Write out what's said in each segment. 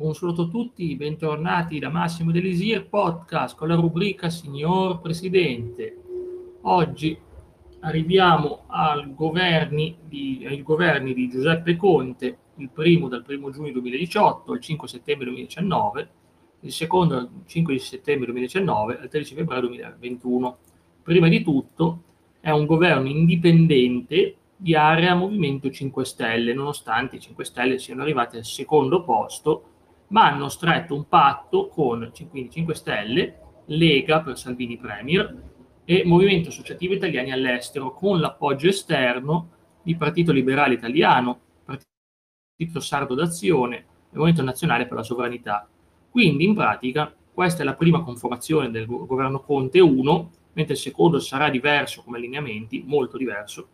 Un saluto a tutti, bentornati da Massimo Delisir Podcast con la rubrica Signor Presidente. Oggi arriviamo al governi di, ai governi di Giuseppe Conte, il primo dal 1 giugno 2018 al 5 settembre 2019, il secondo dal 5 settembre 2019 al 13 febbraio 2021. Prima di tutto è un governo indipendente di area Movimento 5 Stelle, nonostante i 5 Stelle siano arrivati al secondo posto ma hanno stretto un patto con quindi 5 Stelle, Lega per Salvini Premier e Movimento Associativo Italiani all'estero con l'appoggio esterno di Partito Liberale Italiano, Partito Sardo d'Azione e Movimento Nazionale per la Sovranità. Quindi in pratica questa è la prima conformazione del governo Conte 1, mentre il secondo sarà diverso come allineamenti, molto diverso.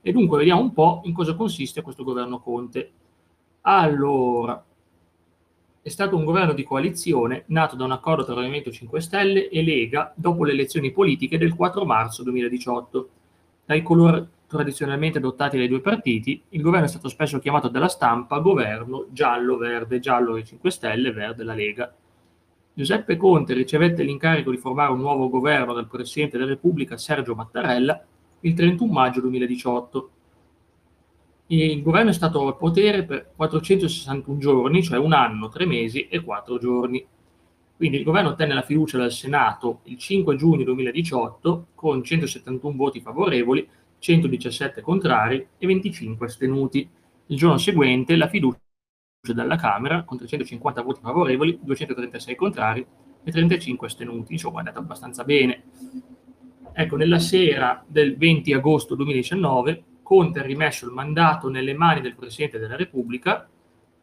E dunque vediamo un po' in cosa consiste questo governo Conte. Allora, è stato un governo di coalizione nato da un accordo tra Movimento 5 Stelle e Lega dopo le elezioni politiche del 4 marzo 2018. Dai colori tradizionalmente adottati dai due partiti, il governo è stato spesso chiamato dalla stampa governo giallo-verde, giallo le 5 Stelle, verde la Lega. Giuseppe Conte ricevette l'incarico di formare un nuovo governo dal Presidente della Repubblica Sergio Mattarella il 31 maggio 2018 il governo è stato al potere per 461 giorni, cioè un anno, tre mesi e quattro giorni. Quindi il governo ottenne la fiducia dal Senato il 5 giugno 2018 con 171 voti favorevoli, 117 contrari e 25 astenuti. Il giorno seguente la fiducia dalla Camera con 350 voti favorevoli, 236 contrari e 35 astenuti. Insomma, è andata abbastanza bene. Ecco, nella sera del 20 agosto 2019 Conte ha rimesso il mandato nelle mani del Presidente della Repubblica,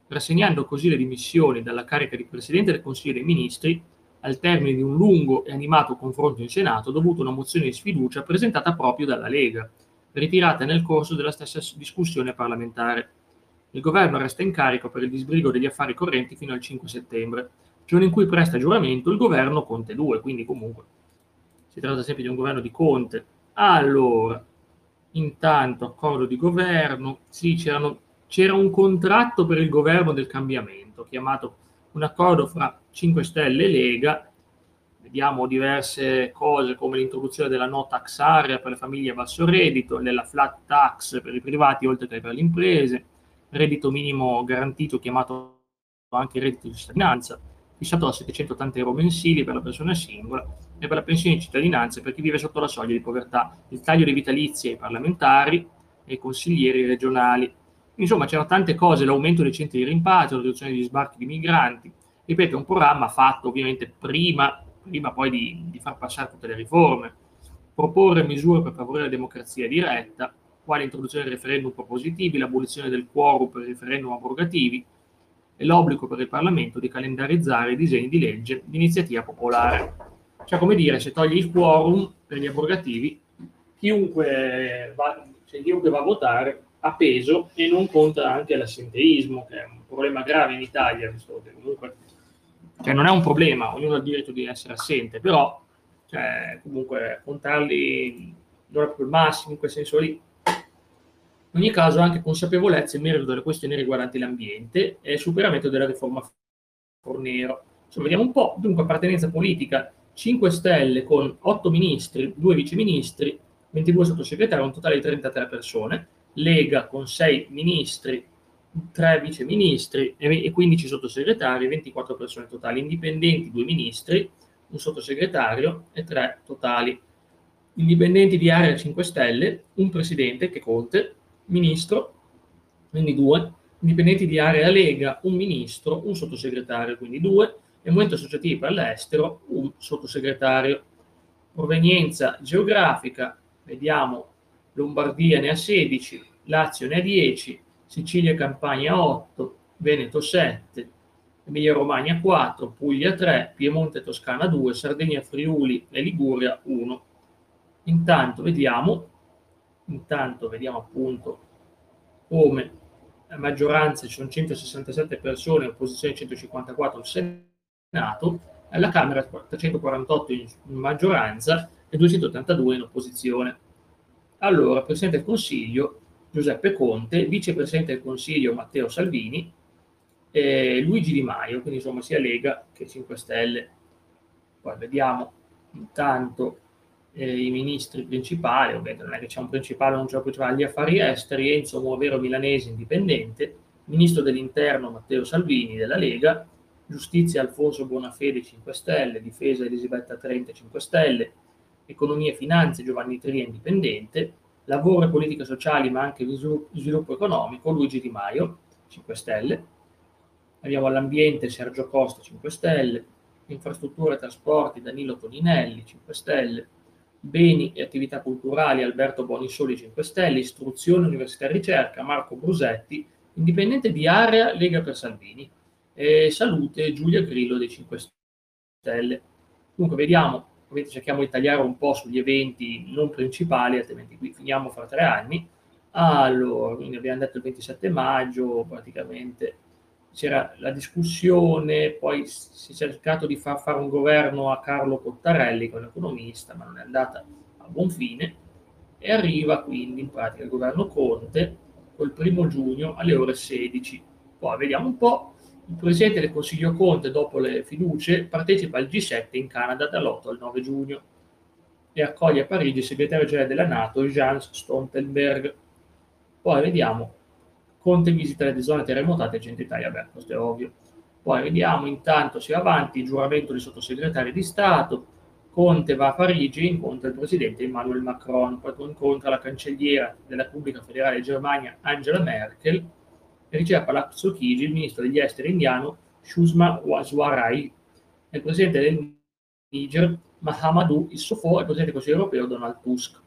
rassegnando così le dimissioni dalla carica di Presidente del Consiglio dei Ministri al termine di un lungo e animato confronto in Senato dovuto a una mozione di sfiducia presentata proprio dalla Lega, ritirata nel corso della stessa discussione parlamentare. Il governo resta in carico per il disbrigo degli affari correnti fino al 5 settembre, giorno in cui presta giuramento il governo Conte 2, quindi comunque si tratta sempre di un governo di Conte. Allora, intanto accordo di governo, sì, c'era un contratto per il governo del cambiamento, chiamato un accordo fra 5 Stelle e Lega, vediamo diverse cose come l'introduzione della no tax area per le famiglie a basso reddito, della flat tax per i privati oltre che per le imprese, reddito minimo garantito chiamato anche reddito di cittadinanza, fissato a 780 euro mensili per la persona singola e per la pensione di cittadinanza per chi vive sotto la soglia di povertà, il taglio dei vitalizi ai parlamentari e ai consiglieri regionali. Insomma, c'erano tante cose, l'aumento dei centri di rimpatrio, la riduzione degli sbarchi di migranti. Ripeto, è un programma fatto ovviamente prima, prima poi di, di far passare tutte le riforme, proporre misure per favorire la democrazia diretta, quale introduzione del referendum propositivi, l'abolizione del quorum per referendum abrogativi, e l'obbligo per il Parlamento di calendarizzare i disegni di legge di iniziativa popolare. Cioè, come dire, se togli il quorum per gli abrogativi, chiunque va, cioè, chiunque va a votare ha peso e non conta anche l'assenteismo, che è un problema grave in Italia, visto che comunque cioè, non è un problema, ognuno ha il diritto di essere assente, però cioè, comunque contarli non è proprio il massimo in quel senso lì. In ogni caso anche consapevolezza in merito delle questioni riguardanti l'ambiente e superamento della riforma Fornero. Insomma, vediamo un po'. Dunque, appartenenza politica, 5 Stelle con 8 ministri, 2 viceministri, 22 sottosegretari, un totale di 33 persone. Lega con 6 ministri, 3 viceministri e 15 sottosegretari, 24 persone totali. Indipendenti, 2 ministri, un sottosegretario e 3 totali. Indipendenti di area 5 Stelle, un presidente che Conte, ministro, quindi due, indipendenti di area Lega, un ministro, un sottosegretario, quindi due, e Movimento Associativo per l'Estero, un sottosegretario. Provenienza geografica, vediamo Lombardia ne ha 16, Lazio ne ha 10, Sicilia e Campania 8, Veneto 7, Emilia Romagna 4, Puglia 3, Piemonte e Toscana 2, Sardegna, Friuli e Liguria 1. Intanto vediamo intanto vediamo appunto come maggioranza, ci sono 167 persone, opposizione 154 al Senato, alla Camera 348 in maggioranza e 282 in opposizione. Allora, Presidente del Consiglio Giuseppe Conte, Vicepresidente del Consiglio Matteo Salvini, e Luigi Di Maio, quindi insomma sia Lega che 5 Stelle. Poi vediamo intanto eh, i ministri principali, ovviamente non è che c'è un principale o non c'è un principale, gli affari esteri, Enzo Muovero Milanese indipendente, ministro dell'interno Matteo Salvini della Lega, giustizia Alfonso Bonafede 5 Stelle, difesa Elisabetta Trenta 5 Stelle, economia e finanze Giovanni Tria indipendente, lavoro e politiche sociali ma anche sviluppo economico Luigi Di Maio 5 Stelle, abbiamo all'ambiente Sergio Costa 5 Stelle, infrastrutture e trasporti Danilo Toninelli 5 Stelle, beni e attività culturali Alberto Bonisoli 5 Stelle, istruzione, università e ricerca Marco Brusetti, indipendente di area Lega per Salvini, e salute Giulia Grillo dei 5 Stelle. Dunque vediamo, ovviamente cerchiamo di tagliare un po' sugli eventi non principali, altrimenti qui finiamo fra tre anni. Allora, quindi abbiamo detto il 27 maggio, praticamente c'era la discussione, poi si è cercato di far fare un governo a Carlo Cottarelli, che è un economista, ma non è andata a buon fine, e arriva quindi in pratica il governo Conte col primo giugno alle ore 16. Poi vediamo un po', il Presidente del Consiglio Conte, dopo le fiducie, partecipa al G7 in Canada dall'8 al 9 giugno e accoglie a Parigi il segretario generale della Nato, Jans Stoltenberg. Poi vediamo Conte visita le zone terremotate e Centro Italia, beh, questo è ovvio. Poi vediamo, intanto si va avanti, il giuramento di sottosegretari di Stato, Conte va a Parigi e incontra il presidente Emmanuel Macron, poi incontra la cancelliera della Repubblica Federale di Germania Angela Merkel e riceve a Palazzo Chigi il ministro degli esteri indiano Shusma Waswarai e il presidente del Niger Mahamadou Issoufou e il presidente del Consiglio europeo Donald Tusk.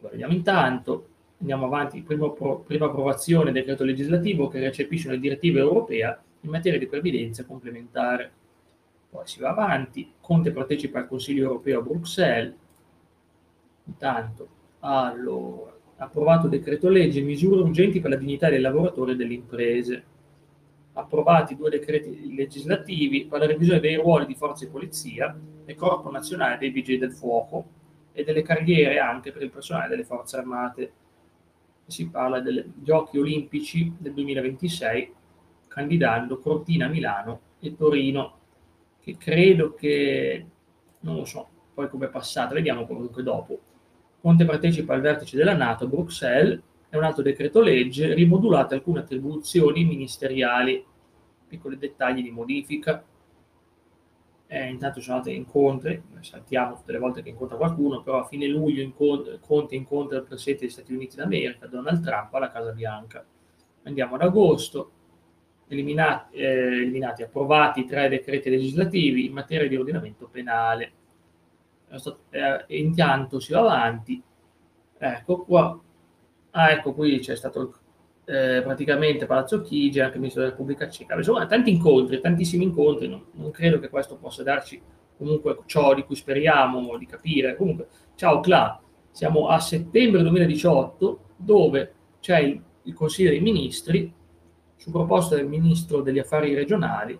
Poi vediamo intanto andiamo avanti, prima, prima approvazione del decreto legislativo che recepisce una direttiva europea in materia di previdenza complementare. Poi si va avanti, Conte partecipa al Consiglio europeo a Bruxelles. Intanto, allora, approvato decreto legge, misure urgenti per la dignità dei lavoratori e delle imprese. Approvati due decreti legislativi per la revisione dei ruoli di forza e polizia e Corpo Nazionale dei Vigili del Fuoco e delle carriere anche per il personale delle forze armate si parla dei giochi olimpici del 2026 candidando Cortina Milano e Torino che credo che non lo so poi come è passata vediamo comunque dopo. Conte partecipa al vertice della Nato a Bruxelles è un altro decreto legge rimodulate alcune attribuzioni ministeriali. Piccoli dettagli di modifica eh, intanto sono andati incontri, saltiamo tutte le volte che incontra qualcuno, però a fine luglio incontri, Conte incontra il Presidente degli Stati Uniti d'America, Donald Trump, alla Casa Bianca. Andiamo ad agosto, eliminati, eh, eliminati approvati tre decreti legislativi in materia di ordinamento penale. Eh, intanto si va avanti, ecco qua, ah, ecco qui c'è stato il eh, praticamente Palazzo Chigi, anche il ministro della Repubblica Ceca. Insomma, tanti incontri, tantissimi incontri, non, non, credo che questo possa darci comunque ciò di cui speriamo di capire. Comunque, ciao Cla, siamo a settembre 2018 dove c'è il, il Consiglio dei Ministri su proposta del Ministro degli Affari Regionali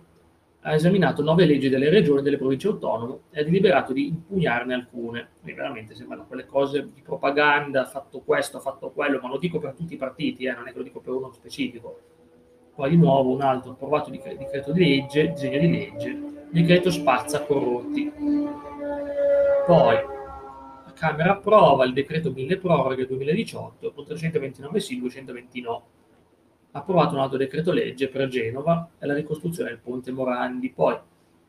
ha esaminato nove leggi delle regioni e delle province autonome e ha deliberato di impugnarne alcune. E veramente sembrano quelle cose di propaganda, ha fatto questo, ha fatto quello, ma lo dico per tutti i partiti, eh, non è che lo dico per uno specifico. Poi di nuovo un altro approvato di decreto di legge, disegno di legge, decreto spazza corrotti. Poi la Camera approva il decreto mille proroghe 2018 con 329 sì, 220 no approvato un altro decreto legge per Genova e la ricostruzione del ponte Morandi. Poi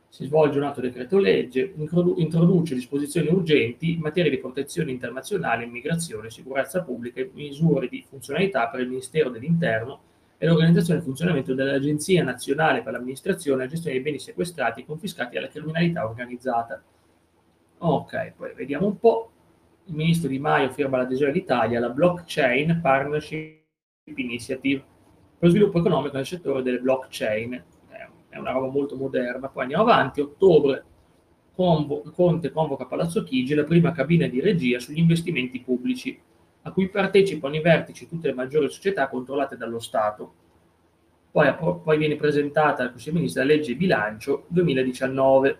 si svolge un altro decreto legge, introduce disposizioni urgenti in materia di protezione internazionale, immigrazione, sicurezza pubblica e misure di funzionalità per il Ministero dell'Interno e l'organizzazione e funzionamento dell'Agenzia Nazionale per l'Amministrazione e la gestione dei beni sequestrati e confiscati alla criminalità organizzata. Ok, poi vediamo un po'. Il ministro Di Maio firma l'adesione all'Italia alla Blockchain Partnership Initiative lo sviluppo economico nel settore delle blockchain. È una roba molto moderna. Poi andiamo avanti. Ottobre, Convo, Conte convoca Palazzo Chigi la prima cabina di regia sugli investimenti pubblici, a cui partecipano i vertici tutte le maggiori società controllate dallo Stato. Poi, poi viene presentata al Consiglio Ministri la legge bilancio 2019.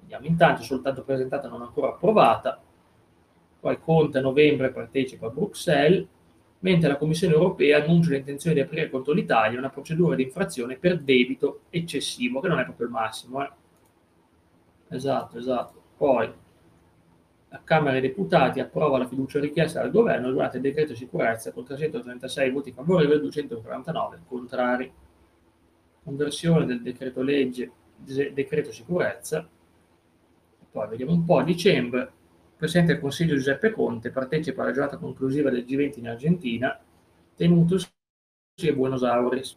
Vediamo intanto, soltanto presentata, non ancora approvata. Poi Conte a novembre partecipa a Bruxelles mentre la Commissione europea annuncia l'intenzione di aprire contro l'Italia una procedura di infrazione per debito eccessivo, che non è proprio il massimo. Eh? Esatto, esatto. Poi la Camera dei Deputati approva la fiducia richiesta dal governo durante il decreto sicurezza con 336 voti favorevoli e 249 contrari. Conversione del decreto legge, decreto sicurezza. Poi vediamo un po', a dicembre, Presidente del Consiglio Giuseppe Conte partecipa alla giornata conclusiva del G20 in Argentina, tenutosi a Buenos Aires.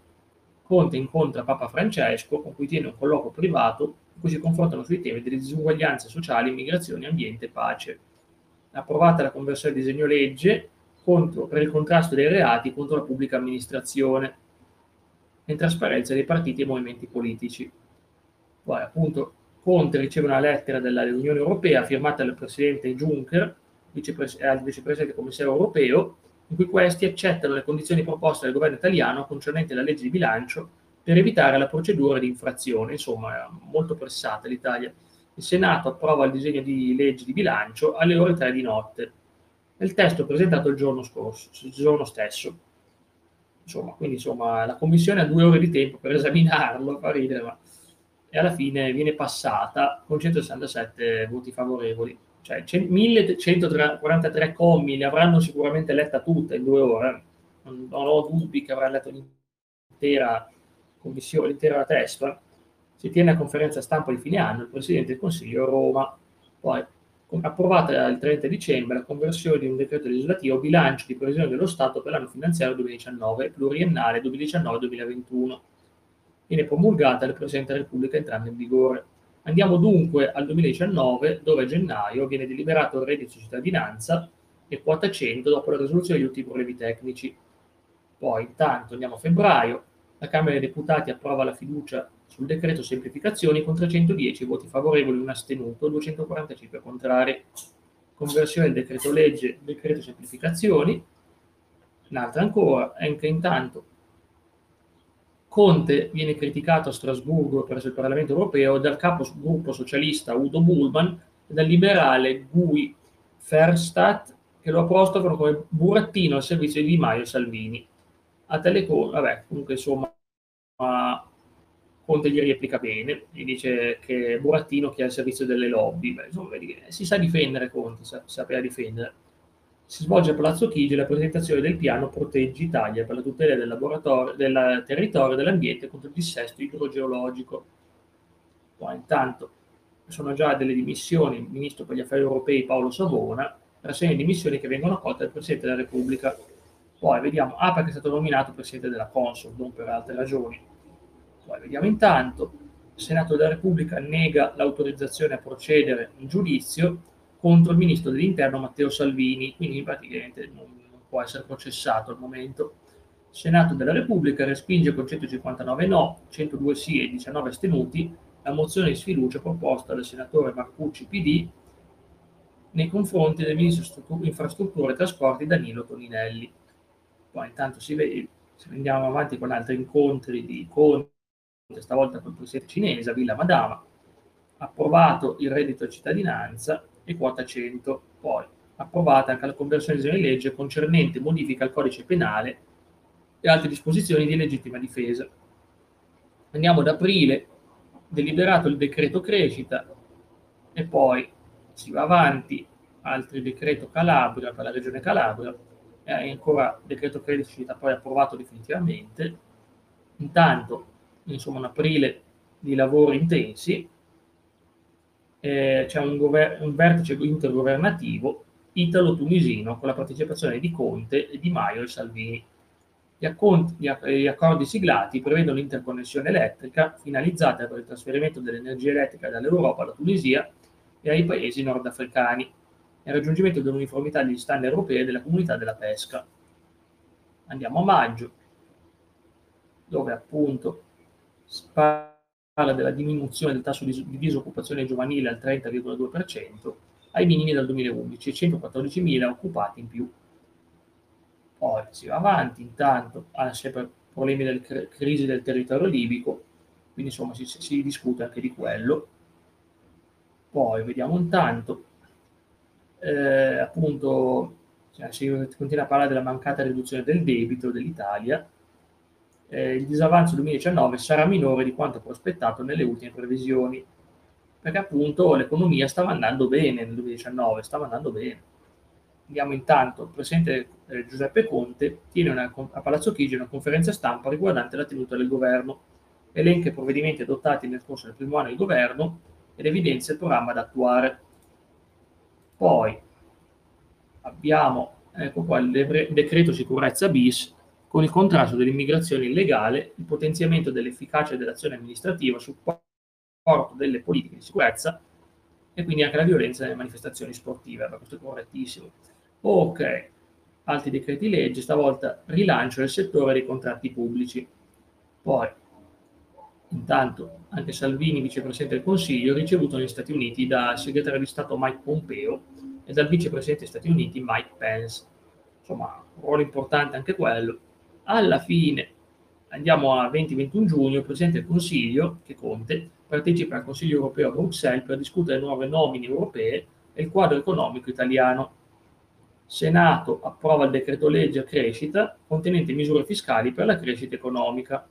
Conte incontra Papa Francesco, con cui tiene un colloquio privato cui si confrontano sui temi delle disuguaglianze sociali, immigrazione, ambiente e pace. Approvata la conversione del disegno legge contro, per il contrasto dei reati contro la pubblica amministrazione e trasparenza dei partiti e movimenti politici. Poi appunto Conte riceve una lettera dell'Unione Europea firmata dal Presidente Juncker vicepres- e al Vicepresidente Commissario Europeo, in cui questi accettano le condizioni proposte dal governo italiano concernenti la legge di bilancio per evitare la procedura di infrazione. Insomma, molto pressata l'Italia. Il Senato approva il disegno di legge di bilancio alle ore 3 di notte. Il testo presentato il giorno scorso, il giorno stesso. Insomma, quindi insomma, la Commissione ha due ore di tempo per esaminarlo, fa ridere, ma e alla fine viene passata con 167 voti favorevoli. Cioè 1143 commi, le avranno sicuramente letta tutte in due ore. Non, ho dubbi che avranno letto l'intera commissione, l'intera testa, si tiene a conferenza stampa di fine anno il Presidente del Consiglio a Roma. Poi, approvata il 30 dicembre la conversione di un decreto legislativo bilancio di previsione dello Stato per l'anno finanziario 2019 pluriennale 2019-2021. Viene promulgata dal Presidente della Repubblica entrando in vigore. Andiamo dunque al 2019, dove a gennaio viene deliberato il reddito di cittadinanza e quota 100 dopo la risoluzione degli ultimi problemi tecnici. Poi, intanto, andiamo a febbraio, la Camera dei Deputati approva la fiducia sul decreto semplificazioni con 310 voti favorevoli, un astenuto, 245 contrari. Conversione del decreto legge, decreto semplificazioni. Un'altra ancora, anche intanto Conte viene criticato a Strasburgo presso il Parlamento europeo dal capo gruppo socialista Udo Bullman e dal liberale Gui Verhofstadt che lo apostrofano come burattino al servizio di Maio Salvini a Telecom, vabbè, comunque insomma, Conte gli replica bene, gli dice che Burattino che è al servizio delle lobby, Beh, insomma, si sa difendere Conte, sa, sapeva difendere. Si svolge a Palazzo Chigi la presentazione del piano Proteggi Italia per la tutela del, del territorio e dell'ambiente contro il dissesto idrogeologico. Poi, intanto sono già delle dimissioni, il ministro per gli affari europei Paolo Savona, rassegna dimissioni che vengono accolte dal Presidente della Repubblica poi vediamo, ah perché è stato nominato presidente della Consul, non per altre ragioni. Poi vediamo intanto, il Senato della Repubblica nega l'autorizzazione a procedere in giudizio contro il ministro dell'Interno Matteo Salvini, quindi praticamente non, non può essere processato al momento. Senato della Repubblica respinge con 159 no, 102 sì e 19 astenuti la mozione di sfiducia proposta dal senatore Marcucci PD nei confronti del ministro infrastrutture e trasporti Danilo Toninelli. Poi intanto si vede, se andiamo avanti con altri incontri di Conte, stavolta con il presidente cinese Villa Madama, approvato il reddito di cittadinanza e quota 100, poi approvata anche la conversione di legge concernente modifica al codice penale e altre disposizioni di legittima difesa. Andiamo ad aprile, deliberato il decreto crescita e poi si va avanti, altri decreto Calabria per la regione Calabria, è ancora decreto crescita poi approvato definitivamente. Intanto, insomma, un aprile di lavori intensi, eh, c'è un, gover- un, vertice intergovernativo italo-tunisino con la partecipazione di Conte, Di Maio e Salvini. Gli, accont- gli, app- gli accordi siglati prevedono l'interconnessione elettrica finalizzata per il trasferimento dell'energia elettrica dall'Europa alla Tunisia e ai paesi nordafricani e il raggiungimento dell'uniformità degli standard europei della comunità della pesca. Andiamo a maggio, dove appunto si parla della diminuzione del tasso di disoccupazione giovanile al 30,2% ai minimi dal 2011 e 114.000 occupati in più. Poi si va avanti, intanto ha sempre problemi della crisi del territorio libico, quindi insomma si, si discute anche di quello. Poi vediamo intanto eh, appunto cioè, si continua a parlare della mancata riduzione del debito dell'Italia, eh, il disavanzo 2019 sarà minore di quanto prospettato nelle ultime previsioni, perché appunto l'economia stava andando bene nel 2019, stava andando bene. Andiamo intanto, il presidente eh, Giuseppe Conte tiene una, a Palazzo Chigi una conferenza stampa riguardante la tenuta del governo, elenca i provvedimenti adottati nel corso del primo anno di governo ed evidenzia il programma da attuare. Poi abbiamo, ecco qua, il decreto sicurezza bis con il contrasto dell'immigrazione illegale, il potenziamento dell'efficacia dell'azione amministrativa, supporto delle politiche di sicurezza e quindi anche la violenza nelle manifestazioni sportive. questo è correttissimo. Ok, altri decreti legge, stavolta rilancio del settore dei contratti pubblici. Poi, intanto, anche Salvini, vicepresidente del Consiglio, ricevuto negli Stati Uniti dal segretario di Stato Mike Pompeo e dal vicepresidente degli Stati Uniti Mike Pence. Insomma, un ruolo importante anche quello. Alla fine, andiamo a 20-21 giugno, il Presidente del Consiglio, che Conte, partecipa al Consiglio europeo a Bruxelles per discutere nuove nomine europee e il quadro economico italiano. Senato approva il decreto legge crescita contenente misure fiscali per la crescita economica.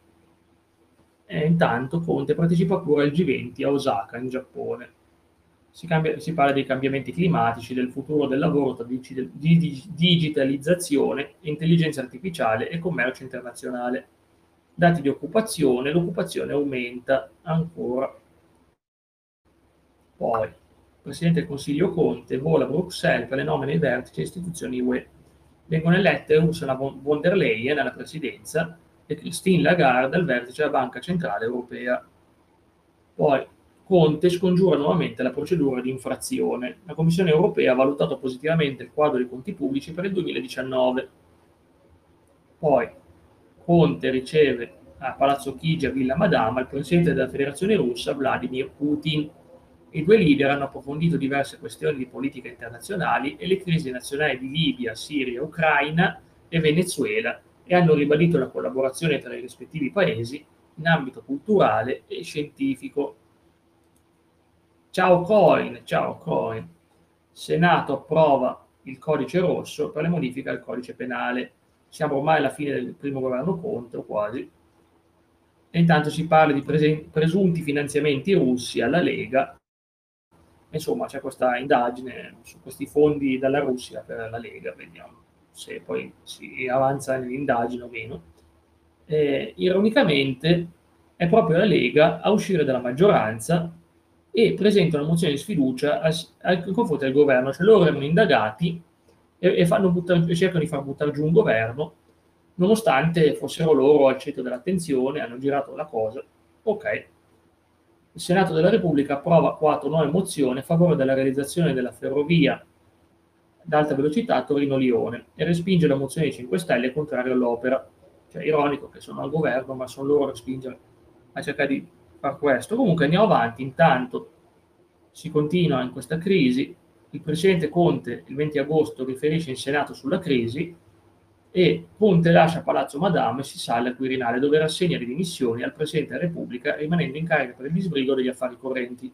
E intanto Conte partecipa pure al G20 a Osaka, in Giappone. Si, cambia, si parla dei cambiamenti climatici, del futuro del lavoro tra digitalizzazione, intelligenza artificiale e commercio internazionale. Dati di occupazione, l'occupazione aumenta ancora. Poi, il Presidente del Consiglio Conte vola a Bruxelles per le nomine ai vertici e istituzioni UE. Vengono elette Ursula von der Leyen alla presidenza e Christine Lagarde al vertice della Banca Centrale Europea. Poi, Conte scongiura nuovamente la procedura di infrazione. La Commissione europea ha valutato positivamente il quadro dei conti pubblici per il 2019. Poi Conte riceve a Palazzo Chigi a Villa Madama il presidente della Federazione Russa Vladimir Putin. I due leader hanno approfondito diverse questioni di politica internazionali e le crisi nazionali di Libia, Siria, Ucraina e Venezuela e hanno ribadito la collaborazione tra i rispettivi paesi in ambito culturale e scientifico. Ciao Coin, ciao Coin. Senato approva il codice rosso per le modifiche al codice penale. Siamo ormai alla fine del primo governo Conte, o quasi. E intanto si parla di presen- presunti finanziamenti russi alla Lega. Insomma, c'è questa indagine su questi fondi dalla Russia per la Lega, vediamo se poi si avanza nell'indagine o meno. Eh, ironicamente, è proprio la Lega a uscire dalla maggioranza e presenta una mozione di sfiducia al, confronto del governo, cioè loro erano indagati e, e buttare, cercano di far buttare giù un governo, nonostante fossero loro al centro dell'attenzione, hanno girato la cosa. Ok. Il Senato della Repubblica approva quattro nuove mozioni a favore della realizzazione della ferrovia ad alta velocità Torino-Lione e respinge la mozione dei 5 Stelle contraria all'opera. Cioè, ironico che sono al governo, ma sono loro a spingere a cercare di far questo. Comunque andiamo avanti, intanto si continua in questa crisi, il Presidente Conte il 20 agosto riferisce in Senato sulla crisi e Conte lascia Palazzo Madame e si sale al Quirinale dove rassegna le dimissioni al Presidente della Repubblica rimanendo in carica per il disbrigo degli affari correnti.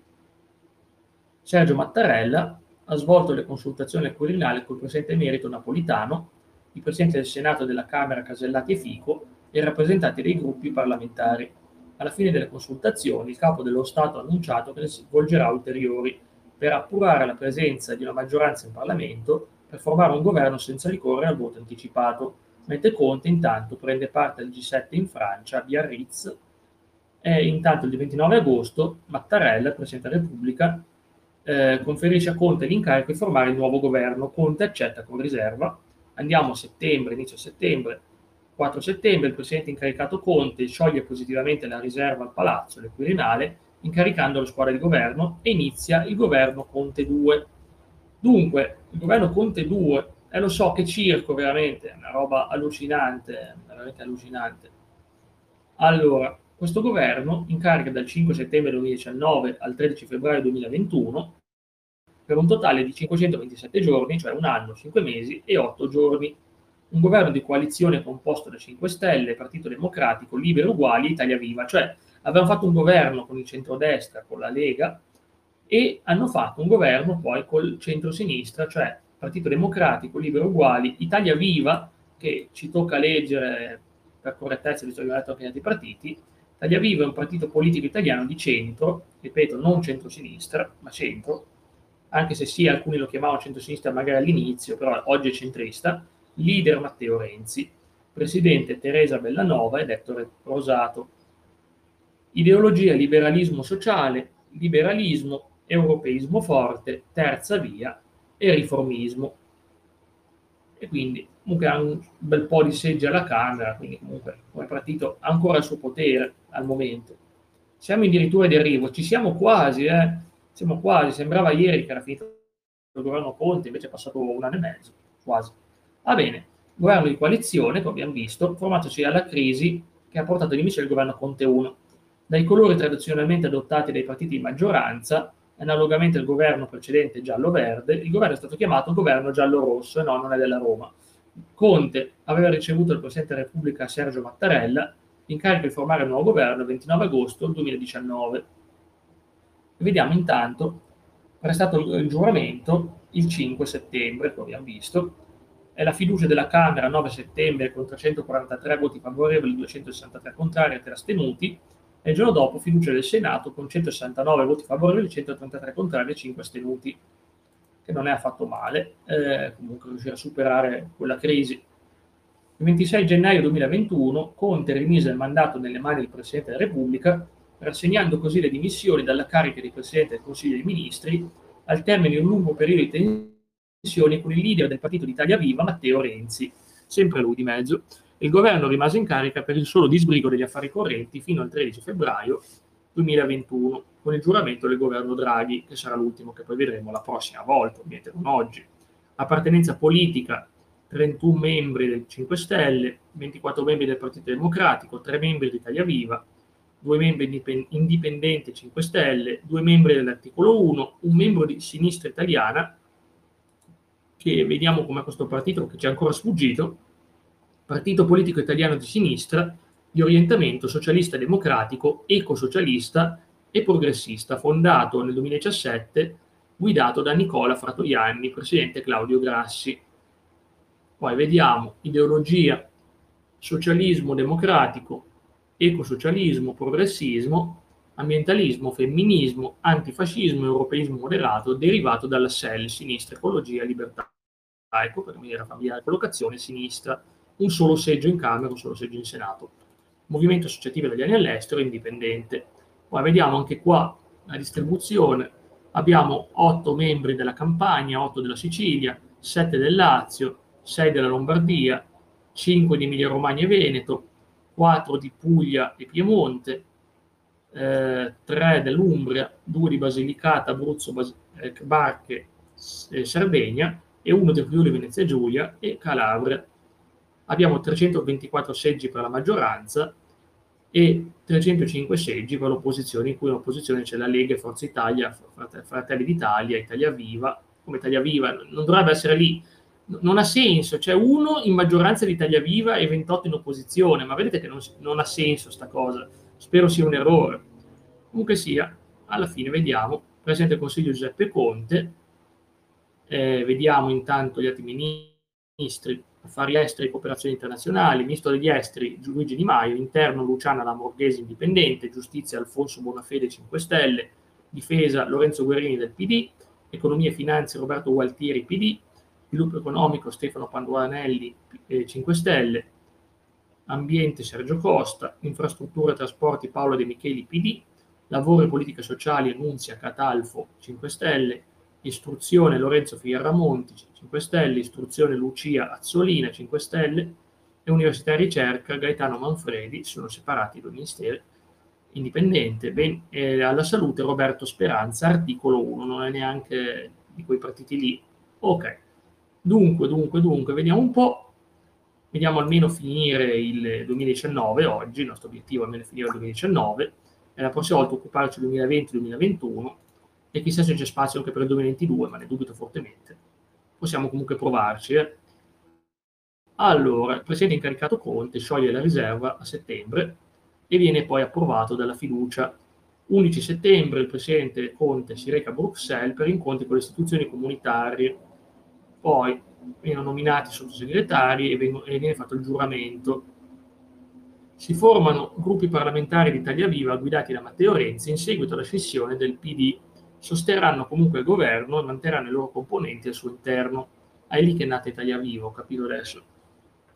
Sergio Mattarella ha svolto le consultazioni al Quirinale col Presidente emerito Napolitano, il Presidente del Senato della Camera Casellati e Fico e i rappresentanti dei gruppi parlamentari. Alla fine delle consultazioni, il capo dello Stato ha annunciato che ne svolgerà ulteriori per appurare la presenza di una maggioranza in Parlamento per formare un governo senza ricorrere al voto anticipato, mentre Conte intanto prende parte al G7 in Francia, a Biarritz, e intanto il 29 agosto Mattarella, Presidente della Repubblica, eh, conferisce a Conte l'incarico di formare il nuovo governo. Conte accetta con riserva. Andiamo a settembre, inizio settembre, 4 settembre il presidente incaricato Conte scioglie positivamente la riserva al Palazzo del Quirinale, incaricando la squadra di governo e inizia il governo Conte 2. Dunque, il governo Conte 2, e lo so che circo veramente, è una roba allucinante, veramente allucinante. Allora, questo governo incarica dal 5 settembre 2019 al 13 febbraio 2021 per un totale di 527 giorni, cioè un anno, 5 mesi e 8 giorni un governo di coalizione composto da 5 Stelle, Partito Democratico, Libero Uguali Italia Viva, cioè avevano fatto un governo con il centrodestra, con la Lega, e hanno fatto un governo poi col centro-sinistra, cioè Partito Democratico, Libero Uguali, Italia Viva, che ci tocca leggere per correttezza, visto che abbiamo letto anche altri partiti, Italia Viva è un partito politico italiano di centro, ripeto, non centro-sinistra, ma centro, anche se sì, alcuni lo chiamavano centro-sinistra magari all'inizio, però oggi è centrista, leader Matteo Renzi, presidente Teresa Bellanova ed Ettore Rosato. Ideologia liberalismo sociale, liberalismo, europeismo forte, terza via e riformismo. E quindi comunque ha un bel po' di seggi alla Camera, quindi comunque come partito ha ancora il suo potere al momento. Siamo addirittura di arrivo, ci siamo quasi, eh? siamo quasi, sembrava ieri che era finito il governo Conte, invece è passato un anno e mezzo, quasi. Va bene, governo di coalizione, come abbiamo visto, formatosi dalla crisi che ha portato all'inizio il governo Conte 1. Dai colori tradizionalmente adottati dai partiti di maggioranza, analogamente al governo precedente giallo-verde, il governo è stato chiamato governo giallo-rosso e no, non è della Roma. Conte aveva ricevuto dal Presidente della Repubblica Sergio Mattarella l'incarico di formare il nuovo governo il 29 agosto 2019. vediamo intanto, è stato il giuramento il 5 settembre, come abbiamo visto, è la fiducia della Camera 9 settembre con 343 voti favorevoli, 263 contrari e 3 astenuti, e il giorno dopo fiducia del Senato con 169 voti favorevoli, 133 contrari e 5 astenuti, che non è affatto male, eh, comunque riuscire a superare quella crisi. Il 26 gennaio 2021 Conte rimise il mandato nelle mani del Presidente della Repubblica, rassegnando così le dimissioni dalla carica di Presidente del Consiglio dei Ministri al termine di un lungo periodo di tensioni con il leader del Partito d'Italia Viva, Matteo Renzi, sempre lui di mezzo, il governo rimase in carica per il solo disbrigo degli affari correnti fino al 13 febbraio 2021, con il giuramento del governo Draghi, che sarà l'ultimo che poi vedremo la prossima volta, ovviamente non oggi. Appartenenza politica, 31 membri del 5 Stelle, 24 membri del Partito Democratico, 3 membri di Italia Viva, 2 membri indipendenti 5 Stelle, 2 membri dell'articolo 1, un membro di Sinistra Italiana, che vediamo come questo partito che ci è ancora sfuggito, partito politico italiano di sinistra di orientamento socialista democratico, ecosocialista e progressista, fondato nel 2017, guidato da Nicola Fratoianni, presidente Claudio Grassi. Poi vediamo ideologia, socialismo democratico, ecosocialismo, progressismo, ambientalismo, femminismo, antifascismo europeismo moderato derivato dalla SEL, sinistra, ecologia e libertà. Ecco, per maniera familiare collocazione, sinistra un solo seggio in Camera, un solo seggio in Senato. Movimento associativo italiani all'estero indipendente. Poi vediamo anche qua la distribuzione. Abbiamo 8 membri della Campania, 8 della Sicilia, 7 del Lazio, 6 della Lombardia, 5 di Emilia Romagna e Veneto, 4 di Puglia e Piemonte, eh, 3 dell'Umbria, 2 di Basilicata, Abruzzo, Bas- eh, Barche e Sardegna e 1 di Friuli Venezia Giulia e Calabria. Abbiamo 324 seggi per la maggioranza e 305 seggi per l'opposizione, in cui l'opposizione c'è la Lega, Forza Italia, Fratelli d'Italia, Italia Viva, come Italia Viva non dovrebbe essere lì, non ha senso, c'è uno in maggioranza di Italia Viva e 28 in opposizione, ma vedete che non, non ha senso sta cosa, spero sia un errore. Comunque sia, alla fine vediamo, Presidente del Consiglio Giuseppe Conte, eh, vediamo intanto gli altri ministri, affari esteri e cooperazione internazionali, ministro degli esteri Luigi Di Maio, interno Luciana Lamorghese indipendente, giustizia Alfonso Bonafede 5 Stelle, difesa Lorenzo Guerini del PD, economia e finanze Roberto Gualtieri PD, sviluppo economico Stefano Panduanelli 5 Stelle, ambiente Sergio Costa, infrastrutture e trasporti Paolo De Micheli PD, lavoro e politiche sociali Nunzia Catalfo 5 Stelle, istruzione Lorenzo Fierramonti 5 Stelle, istruzione Lucia Azzolina 5 Stelle e Università e Ricerca Gaetano Manfredi, sono separati due ministeri, indipendente, ben, eh, alla salute Roberto Speranza, articolo 1, non è neanche di quei partiti lì. Ok, dunque, dunque, dunque, vediamo un po', vediamo almeno finire il 2019 oggi, il nostro obiettivo è almeno finire il 2019, e la prossima volta occuparci del 2020-2021 e chissà se c'è spazio anche per il 2022, ma ne dubito fortemente. Possiamo comunque provarci. Eh? Allora, il presidente incaricato Conte scioglie la riserva a settembre e viene poi approvato dalla fiducia. 11 settembre il presidente Conte si reca a Bruxelles per incontri con le istituzioni comunitarie. poi vengono nominati sottosegretari e, vengono, e viene fatto il giuramento. Si formano gruppi parlamentari di Italia Viva guidati da Matteo Renzi in seguito alla scissione del PD. Sosterranno comunque il governo e manterranno i loro componenti al suo interno. È lì che è nata Italia Viva, ho capito adesso.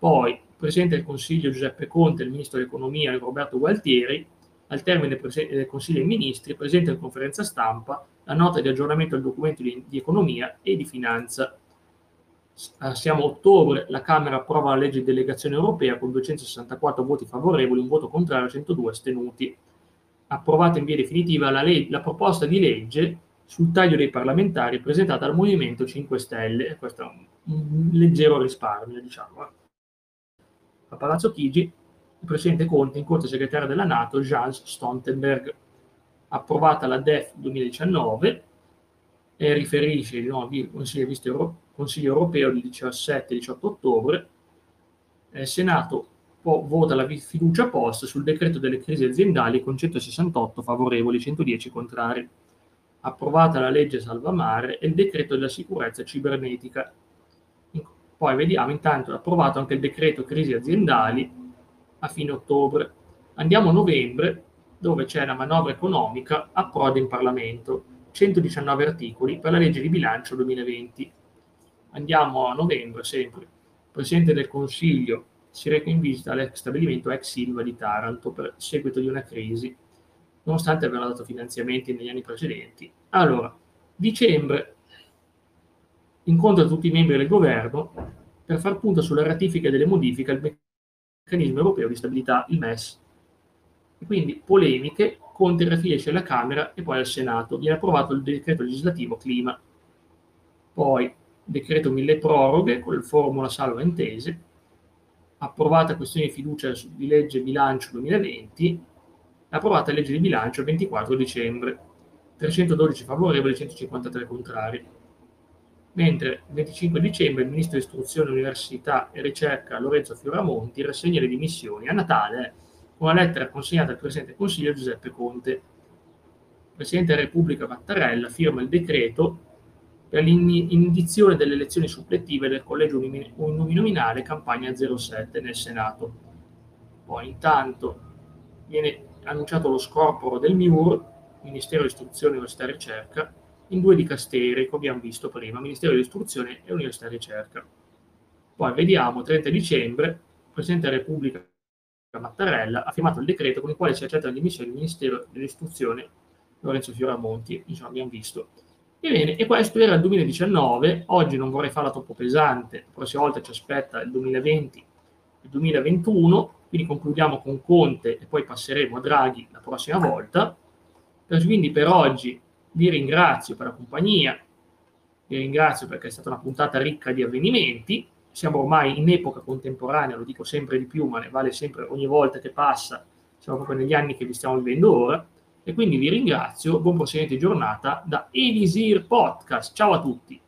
Poi, il del Consiglio Giuseppe Conte, il Ministro dell'Economia Roberto Gualtieri, al termine del Consiglio dei Ministri, presenta in conferenza stampa la nota di aggiornamento del documento di, di economia e di finanza siamo a ottobre, la Camera approva la legge di delegazione europea con 264 voti favorevoli, un voto contrario e 102 astenuti. Approvata in via definitiva la, le- la, proposta di legge sul taglio dei parlamentari presentata dal Movimento 5 Stelle, questo è un, un leggero risparmio, diciamo. Eh. A Palazzo Chigi, il Presidente Conte incontra il segretario della Nato, Jans Stoltenberg. Approvata la DEF 2019, e riferisce il nuovo Consiglio, Consiglio europeo del 17-18 ottobre, il Senato vota la fiducia posta sul decreto delle crisi aziendali con 168 favorevoli, 110 contrari. Approvata la legge Salvamare e il decreto della sicurezza cibernetica. Poi vediamo intanto approvato anche il decreto crisi aziendali a fine ottobre. Andiamo a novembre, dove c'è la manovra economica, approda in Parlamento 119 articoli per la legge di bilancio 2020. Andiamo a novembre sempre. Presidente del Consiglio si reca in visita all'ex stabilimento ex Silva di Taranto per seguito di una crisi, nonostante avevano dato finanziamenti negli anni precedenti. Allora, dicembre, incontra tutti i membri del governo per far punto sulla ratifica delle modifiche al meccanismo europeo di stabilità, il MES. Quindi polemiche Conte riferisce alla Camera e poi al Senato. Viene approvato il decreto legislativo clima. Poi decreto mille proroghe con il formula salva intese. Approvata questione di fiducia di legge bilancio 2020. Approvata legge di bilancio il 24 dicembre. 312 favorevoli, 153 contrari. Mentre il 25 dicembre il ministro di istruzione, università e ricerca Lorenzo Fioramonti rassegna le dimissioni a Natale eh, una lettera consegnata al Presidente del Consiglio Giuseppe Conte. Il Presidente della Repubblica Mattarella firma il decreto per l'indizione delle elezioni supplettive del collegio uninominale campagna 07 nel Senato. Poi intanto viene annunciato lo scorporo del MIUR, Ministero dell'Istruzione, Università e Ricerca, in due dicasteri, come abbiamo visto prima, Ministero dell'Istruzione e Università e Ricerca. Poi vediamo, 30 dicembre, Presidente della Repubblica Mattarella ha firmato il decreto con il quale si accetta le dimissioni del Ministero dell'Istruzione Lorenzo Fioramonti, insomma abbiamo visto. Ebbene, e questo era il 2019, oggi non vorrei farla troppo pesante, la prossima volta ci aspetta il 2020, il 2021, quindi concludiamo con Conte e poi passeremo a Draghi la prossima volta. Quindi per oggi vi ringrazio per la compagnia, vi ringrazio perché è stata una puntata ricca di avvenimenti, siamo ormai in epoca contemporanea, lo dico sempre di più, ma ne vale sempre ogni volta che passa, siamo proprio negli anni che vi stiamo vivendo ora, e quindi vi ringrazio, buon proseguimento di giornata da Elisir Podcast, ciao a tutti!